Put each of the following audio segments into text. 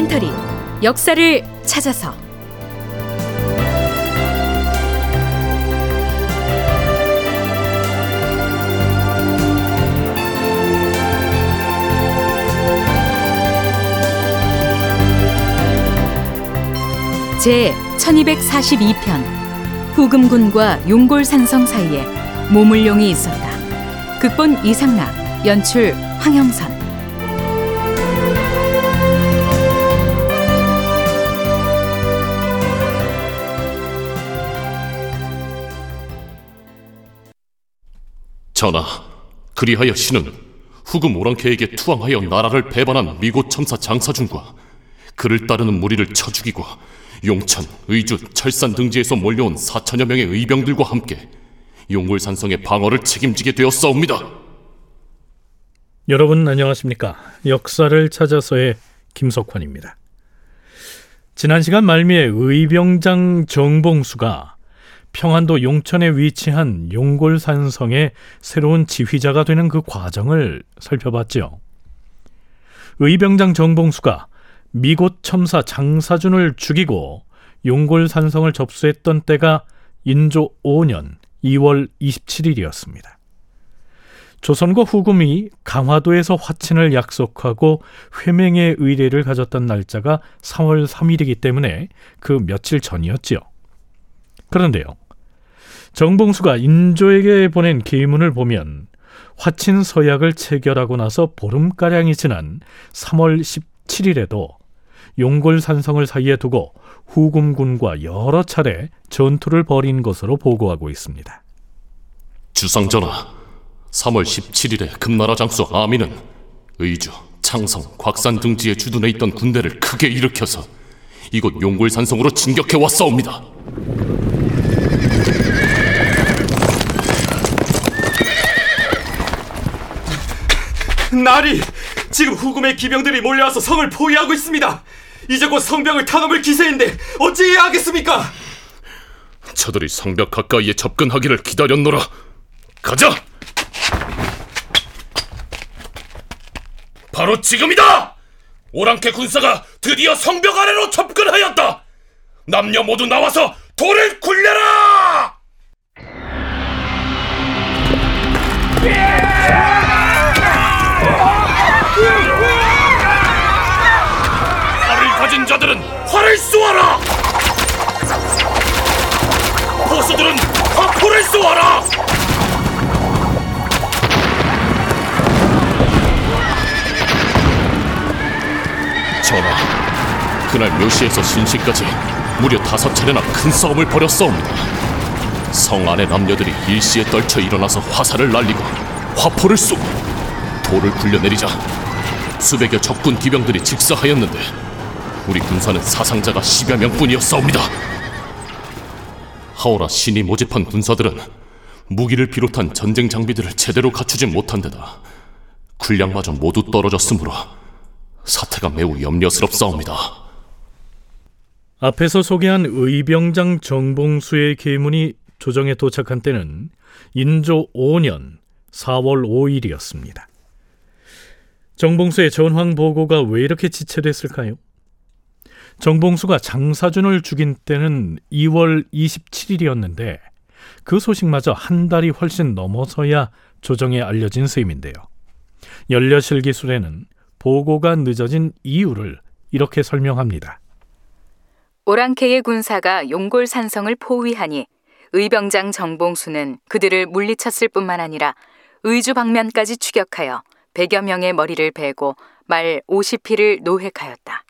다큐멘터리 역사를 찾아서 제 1242편 후금군과 용골산성 사이에 모물룡이 있었다. 극본 이상락, 연출 황영선 전하, 그리하여 신은 후금 오랑캐에게 투항하여 나라를 배반한 미고 첨사 장사준과 그를 따르는 무리를 쳐 죽이고 용천, 의주, 철산 등지에서 몰려온 사천여 명의 의병들과 함께 용골산성의 방어를 책임지게 되었사옵니다. 여러분 안녕하십니까? 역사를 찾아서의 김석환입니다. 지난 시간 말미에 의병장 정봉수가 평안도 용천에 위치한 용골산성의 새로운 지휘자가 되는 그 과정을 살펴봤죠. 의병장 정봉수가 미곳 첨사 장사준을 죽이고 용골산성을 접수했던 때가 인조 5년 2월 27일이었습니다. 조선과 후금이 강화도에서 화친을 약속하고 회맹의 의례를 가졌던 날짜가 3월 3일이기 때문에 그 며칠 전이었지요. 그런데요. 정봉수가 인조에게 보낸 계문을 보면 화친 서약을 체결하고 나서 보름가량이 지난 3월 17일에도 용골산성을 사이에 두고 후금군과 여러 차례 전투를 벌인 것으로 보고하고 있습니다. 주상전하, 3월 17일에 금나라 장수 아미는 의주, 창성, 곽산 등지에 주둔해 있던 군대를 크게 일으켜서 이곳 용골산성으로 진격해 왔사옵니다. 나리! 지금 후금의 기병들이 몰려와서 성을 포위하고 있습니다. 이제 곧 성벽을 타넘을 기세인데 어찌해야 하겠습니까? 저들이 성벽 가까이에 접근하기를 기다렸노라. 가자! 바로 지금이다! 오랑캐 군사가 드디어 성벽 아래로 접근하였다! 남녀 모두 나와서 돌을 굴려라! 활을 가진 자들은 활을 쏘아라! 보수들은 화포를 쏘아라! 전하, 그날 묘시에서 신시까지 무려 다섯 차례나 큰 싸움을 벌였사옵니다. 성 안의 남녀들이 일시에 떨쳐 일어나서 화살을 날리고 화포를 쏘고 돌을 굴려내리자 수백여 적군 기병들이 직사하였는데 우리 군사는 사상자가 10여 명뿐이었사옵니다. 하오라 신이 모집한 군사들은 무기를 비롯한 전쟁 장비들을 제대로 갖추지 못한 데다 군량마저 모두 떨어졌으므로 사태가 매우 염려스럽사옵니다. 앞에서 소개한 의병장 정봉수의 계문이 조정에 도착한 때는 인조 5년 4월 5일이었습니다. 정봉수의 전황 보고가 왜 이렇게 지체됐을까요? 정봉수가 장사준을 죽인 때는 2월 27일이었는데 그 소식마저 한 달이 훨씬 넘어서야 조정에 알려진 셈인데요. 연려실 기술에는 보고가 늦어진 이유를 이렇게 설명합니다. 오랑캐의 군사가 용골 산성을 포위하니 의병장 정봉수는 그들을 물리쳤을 뿐만 아니라 의주 방면까지 추격하여 100여 명의 머리를 베고 말 50피를 노획하였다.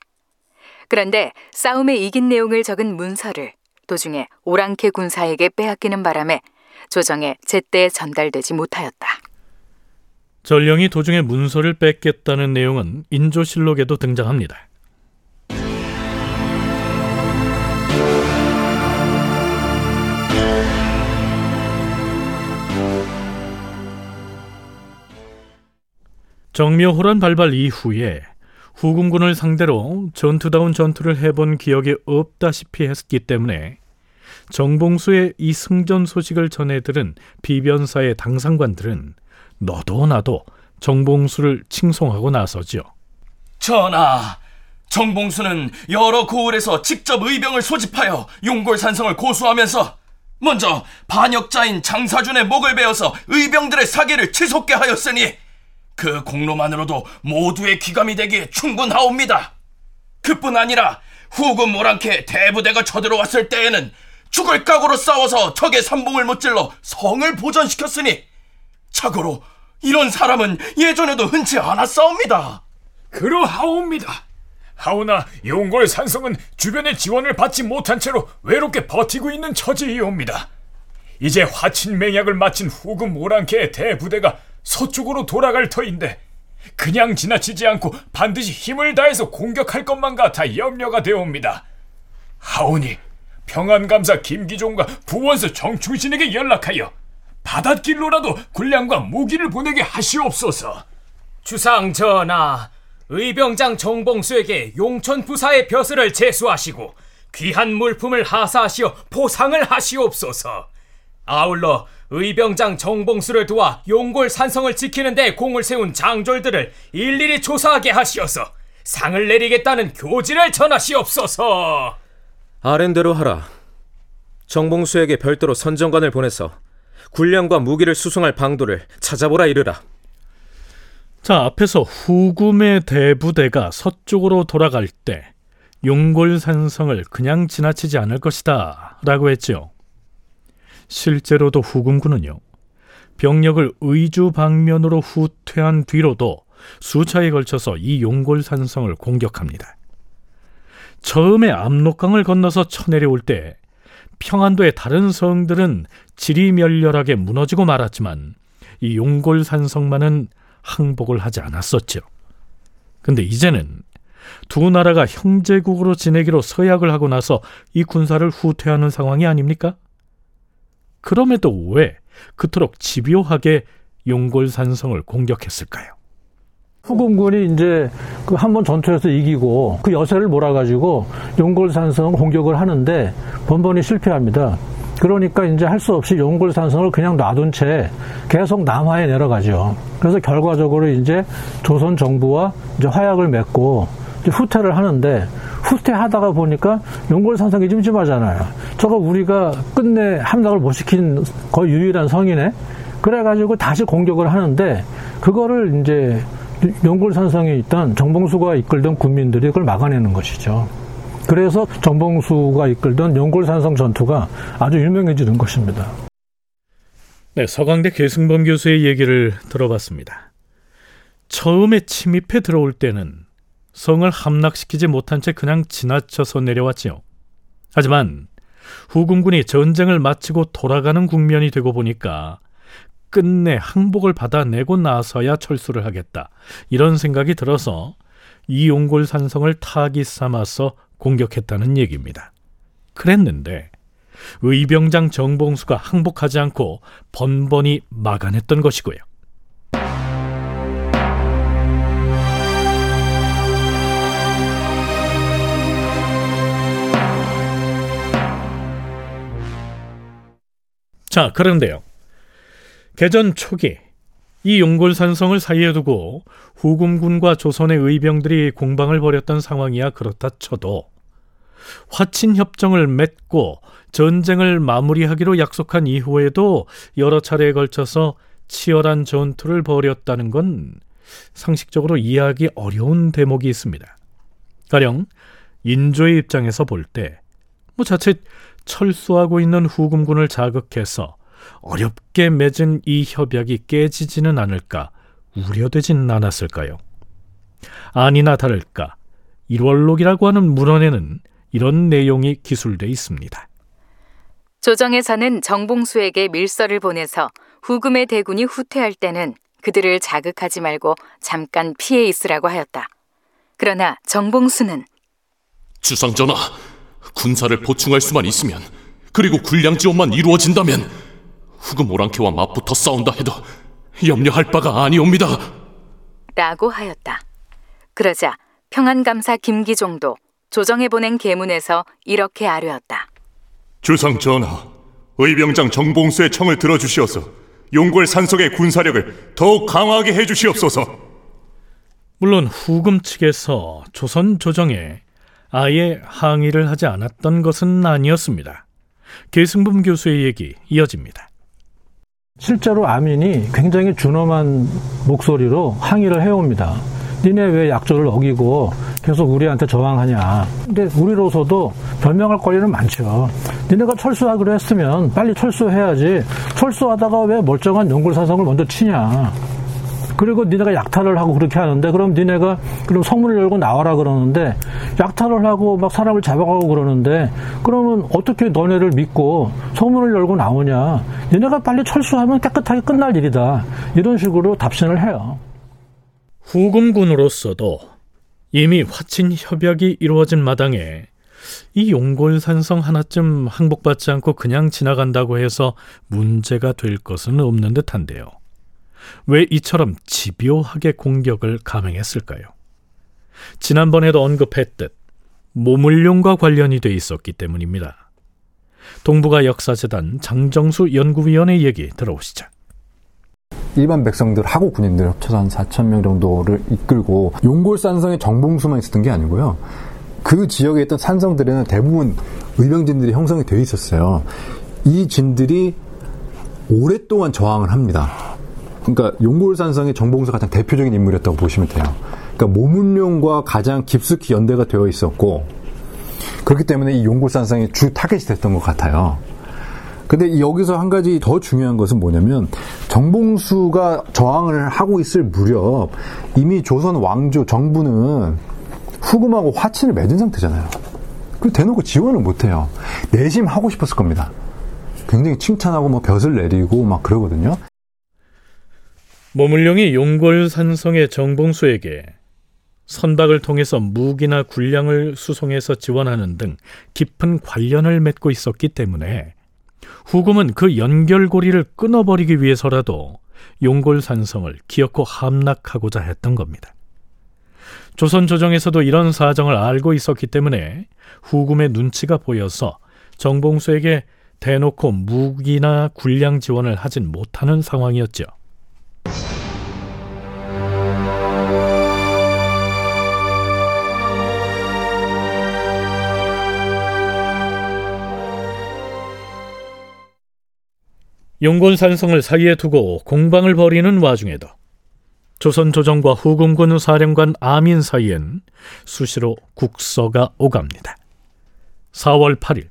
그런데 싸움에 이긴 내용을 적은 문서를 도중에 오랑캐 군사에게 빼앗기는 바람에 조정에 제때 전달되지 못하였다. 전령이 도중에 문서를 뺏겠다는 내용은 인조실록에도 등장합니다. 정묘호란 발발 이후에 후금군을 상대로 전투다운 전투를 해본 기억이 없다시피 했기 때문에 정봉수의 이 승전 소식을 전해 들은 비변사의 당상관들은 너도 나도 정봉수를 칭송하고 나서지요. 전하, 정봉수는 여러 고을에서 직접 의병을 소집하여 용골산성을 고수하면서 먼저 반역자인 장사준의 목을 베어서 의병들의 사기를 치솟게 하였으니 그 공로만으로도 모두의 귀감이 되기에 충분하옵니다. 그뿐 아니라 후금 모랑캐 대부대가 쳐들어왔을 때에는 죽을 각오로 싸워서 적의 삼봉을 못질러 성을 보전시켰으니 참고로 이런 사람은 예전에도 흔치 않았사옵니다. 그러하옵니다. 하오나 용골 산성은 주변의 지원을 받지 못한 채로 외롭게 버티고 있는 처지이옵니다. 이제 화친 맹약을 마친 후금 오랑캐의 대부대가 서쪽으로 돌아갈 터인데 그냥 지나치지 않고 반드시 힘을 다해서 공격할 것만 같아 염려가 되옵니다. 하오니 평안감사 김기종과 부원수 정충신에게 연락하여 바닷길로라도 군량과 무기를 보내게 하시옵소서. 주상 전하, 의병장 정봉수에게 용천 부사의 벼슬을 제수하시고 귀한 물품을 하사하시어 보상을 하시옵소서. 아울러 의병장 정봉수를 도와 용골 산성을 지키는 데 공을 세운 장졸들을 일일이 조사하게 하시어서 상을 내리겠다는 교지를 전하시옵소서. 아랜대로 하라. 정봉수에게 별도로 선정관을 보내서 군량과 무기를 수송할 방도를 찾아보라 이르라. 자, 앞에서 후금의 대부대가 서쪽으로 돌아갈 때 용골산성을 그냥 지나치지 않을 것이다 라고 했죠. 실제로도 후금군은요. 병력을 의주 방면으로 후퇴한 뒤로도 수차에 걸쳐서 이 용골산성을 공격합니다. 처음에 압록강을 건너서 쳐내려올 때 평안도의 다른 성들은 지리멸렬하게 무너지고 말았지만 이 용골산성만은 항복을 하지 않았었죠. 근데 이제는 두 나라가 형제국으로 지내기로 서약을 하고 나서 이 군사를 후퇴하는 상황이 아닙니까? 그럼에도 왜 그토록 집요하게 용골산성을 공격했을까요? 후금군이 이제 그 한 번 전투에서 이기고 그 여세를 몰아가지고 용골산성 공격을 하는데 번번이 실패합니다. 그러니까 이제 할 수 없이 용골산성을 그냥 놔둔 채 계속 남하에 내려가죠. 그래서 결과적으로 이제 조선 정부와 이제 화약을 맺고 후퇴를 하는데 후퇴하다가 보니까 용골 산성이 찜찜하잖아요. 저거 우리가 끝내 함락을 못 시킨 거의 유일한 성이네. 그래가지고 다시 공격을 하는데 그거를 이제 용골 산성에 있던 정봉수가 이끌던 군민들이 그걸 막아내는 것이죠. 그래서 정봉수가 이끌던 용골 산성 전투가 아주 유명해지는 것입니다. 네, 서강대 계승범 교수의 얘기를 들어봤습니다. 처음에 침입해 들어올 때는 성을 함락시키지 못한 채 그냥 지나쳐서 내려왔지요. 하지만 후금군이 전쟁을 마치고 돌아가는 국면이 되고 보니까 끝내 항복을 받아내고 나서야 철수를 하겠다. 이런 생각이 들어서 이용골 산성을 타깃 삼아서 공격했다는 얘기입니다. 그랬는데 의병장 정봉수가 항복하지 않고 번번이 막아냈던 것이고요. 자, 그런데요. 개전 초기 이 용골산성을 사이에 두고 후금군과 조선의 의병들이 공방을 벌였던 상황이야 그렇다 쳐도 화친 협정을 맺고 전쟁을 마무리하기로 약속한 이후에도 여러 차례에 걸쳐서 치열한 전투를 벌였다는 건 상식적으로 이해하기 어려운 대목이 있습니다. 가령 인조의 입장에서 볼 때 뭐 자칫 철수하고 있는 후금군을 자극해서 어렵게 맺은 이 협약이 깨지지는 않을까 우려되지는 않았을까요? 아니나 다를까 1월록이라고 하는 문헌에는 이런 내용이 기술돼 있습니다. 조정에서는 정봉수에게 밀서를 보내서 후금의 대군이 후퇴할 때는 그들을 자극하지 말고 잠깐 피해 있으라고 하였다. 그러나 정봉수는 주상전하, 군사를 보충할 수만 있으면 그리고 군량 지원만 이루어진다면 후금 오랑캐와 맞붙어 싸운다 해도 염려할 바가 아니옵니다. 라고 하였다. 그러자 평안감사 김기종도 조정에 보낸 계문에서 이렇게 아뢰었다. 주상 전하, 의병장 정봉수의 청을 들어주시어서 용골 산성의 군사력을 더욱 강화하게 해주시옵소서. 물론 후금 측에서 조선 조정에 아예 항의를 하지 않았던 것은 아니었습니다. 계승범 교수의 얘기 이어집니다. 실제로 아민이 굉장히 준엄한 목소리로 항의를 해옵니다. 니네 왜 약조를 어기고 계속 우리한테 저항하냐. 근데 우리로서도 변명할 권리는 많죠. 니네가 철수하기로 했으면 빨리 철수해야지. 철수하다가 왜 멀쩡한 용굴사성을 먼저 치냐. 그리고 니네가 약탈을 하고 그렇게 하는데 그럼 니네가 그럼 성문을 열고 나와라 그러는데 약탈을 하고 막 사람을 잡아가고 그러는데 그러면 어떻게 너네를 믿고 성문을 열고 나오냐? 니네가 빨리 철수하면 깨끗하게 끝날 일이다. 이런 식으로 답신을 해요. 후금군으로서도 이미 화친 협약이 이루어진 마당에 이 용골산성 하나쯤 항복받지 않고 그냥 지나간다고 해서 문제가 될 것은 없는 듯한데요. 왜 이처럼 집요하게 공격을 감행했을까요? 지난번에도 언급했듯 모물룡과 관련이 돼 있었기 때문입니다. 동북아 역사재단 장정수 연구위원의 얘기 들어오시죠. 일반 백성들하고 군인들 합쳐서 한 4천 명 정도를 이끌고 용골산성에 정봉수만 있었던 게 아니고요. 그 지역에 있던 산성들에는 대부분 의병진들이 형성이 되어 있었어요. 이 진들이 오랫동안 저항을 합니다. 그러니까 용골산성의 정봉수가 가장 대표적인 인물이었다고 보시면 돼요. 그러니까 모문룡과 가장 깊숙이 연대가 되어 있었고 그렇기 때문에 이 용골산성의 주 타겟이 됐던 것 같아요. 근데 여기서 한 가지 더 중요한 것은 뭐냐면 정봉수가 저항을 하고 있을 무렵 이미 조선 왕조 정부는 후금하고 화친을 맺은 상태잖아요. 그 대놓고 지원을 못해요. 내심 하고 싶었을 겁니다. 굉장히 칭찬하고 뭐 벼슬 내리고 막 그러거든요. 모물룡이 용골산성의 정봉수에게 선박을 통해서 무기나 군량을 수송해서 지원하는 등 깊은 관련을 맺고 있었기 때문에 후금은 그 연결고리를 끊어버리기 위해서라도 용골산성을 기어코 함락하고자 했던 겁니다. 조선 조정에서도 이런 사정을 알고 있었기 때문에 후금의 눈치가 보여서 정봉수에게 대놓고 무기나 군량 지원을 하진 못하는 상황이었죠. 용곤산성을 사이에 두고 공방을 벌이는 와중에도 조선 조정과 후금군 사령관 아민 사이엔 수시로 국서가 오갑니다. 4월 8일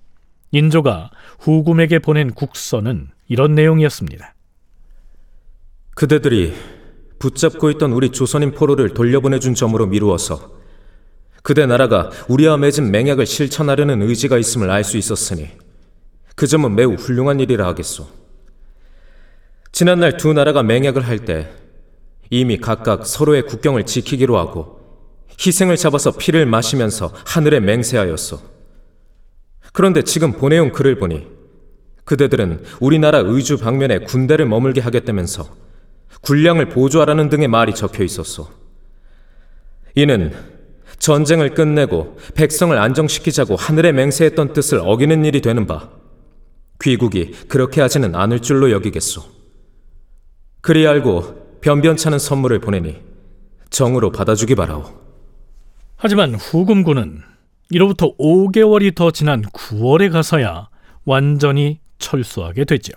인조가 후금에게 보낸 국서는 이런 내용이었습니다. 그대들이 붙잡고 있던 우리 조선인 포로를 돌려보내준 점으로 미루어서 그대 나라가 우리와 맺은 맹약을 실천하려는 의지가 있음을 알 수 있었으니 그 점은 매우 훌륭한 일이라 하겠소. 지난날 두 나라가 맹약을 할 때 이미 각각 서로의 국경을 지키기로 하고 희생을 잡아서 피를 마시면서 하늘에 맹세하였소. 그런데 지금 보내온 글을 보니 그대들은 우리나라 의주 방면에 군대를 머물게 하겠다면서 군량을 보조하라는 등의 말이 적혀 있었소. 이는 전쟁을 끝내고 백성을 안정시키자고 하늘에 맹세했던 뜻을 어기는 일이 되는 바 귀국이 그렇게 하지는 않을 줄로 여기겠소. 그리 알고 변변찮은 선물을 보내니 정으로 받아주기 바라오. 하지만 후금군은 이로부터 5개월이 더 지난 9월에 가서야 완전히 철수하게 되죠.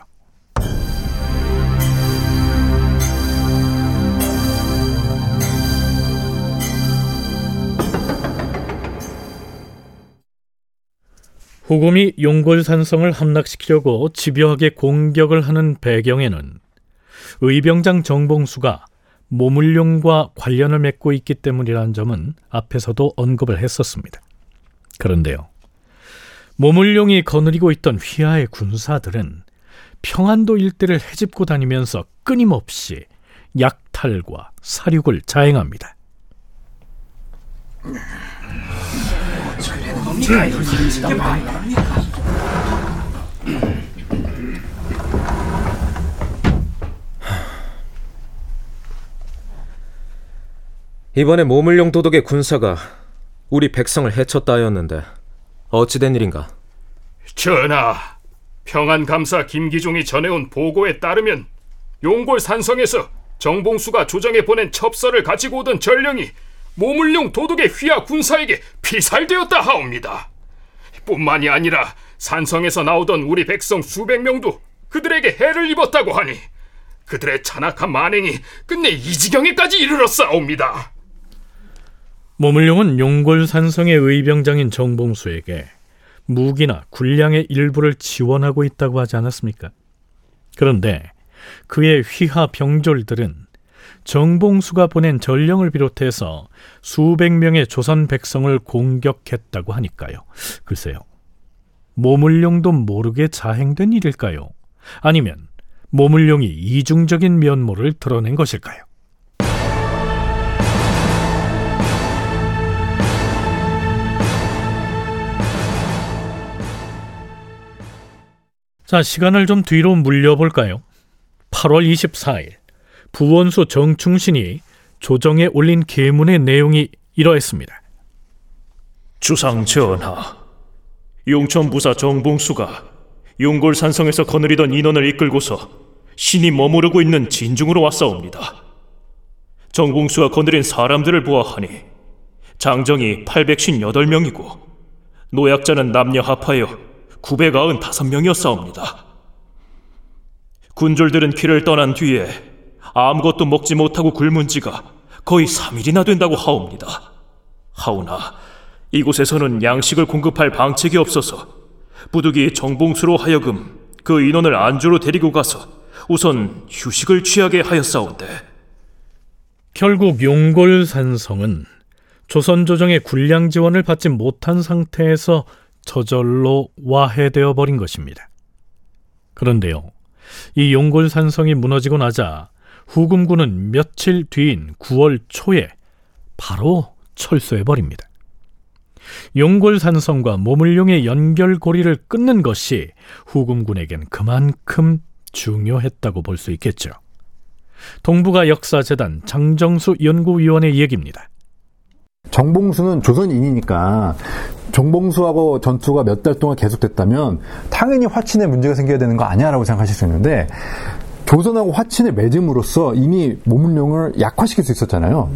후금이 용골산성을 함락시키려고 집요하게 공격을 하는 배경에는 의병장 정봉수가 모물룡과 관련을 맺고 있기 때문이라는 점은 앞에서도 언급을 했었습니다. 그런데요. 모물룡이 거느리고 있던 휘하의 군사들은 평안도 일대를 헤집고 다니면서 끊임없이 약탈과 사륙을 자행합니다. 이번에 모물룡 도덕의 군사가 우리 백성을 해쳤다 하였는데 어찌된 일인가? 전하, 평안감사 김기종이 전해온 보고에 따르면 용골 산성에서 정봉수가 조정에 보낸 첩서를 가지고 오던 전령이 모물룡 도독의 휘하 군사에게 피살되었다 하옵니다. 뿐만이 아니라 산성에서 나오던 우리 백성 수백 명도 그들에게 해를 입었다고 하니 그들의 잔악한 만행이 끝내 이 지경에까지 이르렀사옵니다. 모물룡은 용골 산성의 의병장인 정봉수에게 무기나 군량의 일부를 지원하고 있다고 하지 않았습니까? 그런데 그의 휘하 병졸들은 정봉수가 보낸 전령을 비롯해서 수백 명의 조선 백성을 공격했다고 하니까요. 글쎄요. 모물룡도 모르게 자행된 일일까요? 아니면 모물룡이 이중적인 면모를 드러낸 것일까요? 자, 시간을 좀 뒤로 물려볼까요? 8월 24일 부원수 정충신이 조정에 올린 계문의 내용이 이러했습니다. 주상 전하, 용천 부사 정봉수가 용골 산성에서 거느리던 인원을 이끌고서 신이 머무르고 있는 진중으로 왔사옵니다. 정봉수가 거느린 사람들을 보아하니 장정이 858명이고 노약자는 남녀 합하여 995명이었사옵니다. 군졸들은 길을 떠난 뒤에 아무것도 먹지 못하고 굶은 지가 거의 3일이나 된다고 하옵니다. 하오나 이곳에서는 양식을 공급할 방책이 없어서 부득이 정봉수로 하여금 그 인원을 안주로 데리고 가서 우선 휴식을 취하게 하였사온데 결국 용골산성은 조선 조정의 군량 지원을 받지 못한 상태에서 저절로 와해되어 버린 것입니다. 그런데요, 이 용골산성이 무너지고 나자 후금군은 며칠 뒤인 9월 초에 바로 철수해 버립니다. 용골산성과 모물룡의 연결고리를 끊는 것이 후금군에겐 그만큼 중요했다고 볼 수 있겠죠. 동북아 역사재단 장정수 연구위원의 얘기입니다. 정봉수는 조선인이니까 정봉수하고 전투가 몇 달 동안 계속됐다면 당연히 화친에 문제가 생겨야 되는 거 아니야라고 생각하실 수 있는데 조선하고 화친을 맺음으로써 이미 모문룡을 약화시킬 수 있었잖아요.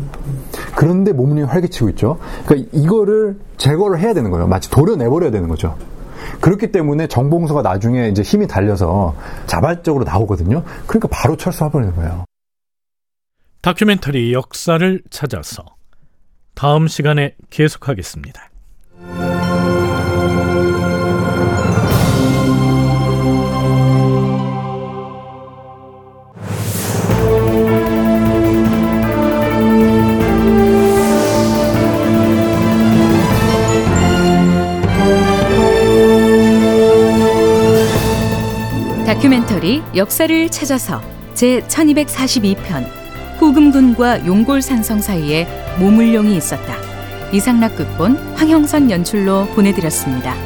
그런데 모문룡이 활개치고 있죠. 그러니까 이거를 제거를 해야 되는 거예요. 마치 도려내버려야 되는 거죠. 그렇기 때문에 정봉수가 나중에 이제 힘이 달려서 자발적으로 나오거든요. 그러니까 바로 철수해버리는 거예요. 다큐멘터리 역사를 찾아서 다음 시간에 계속하겠습니다. 다큐멘터리 역사를 찾아서 제 1242편 후금군과 용골산성 사이에 모물룡이 있었다. 이상락 극본 황형선 연출로 보내드렸습니다.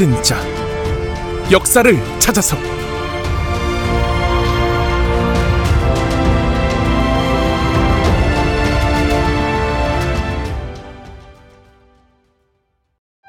진짜. 역사를 찾아서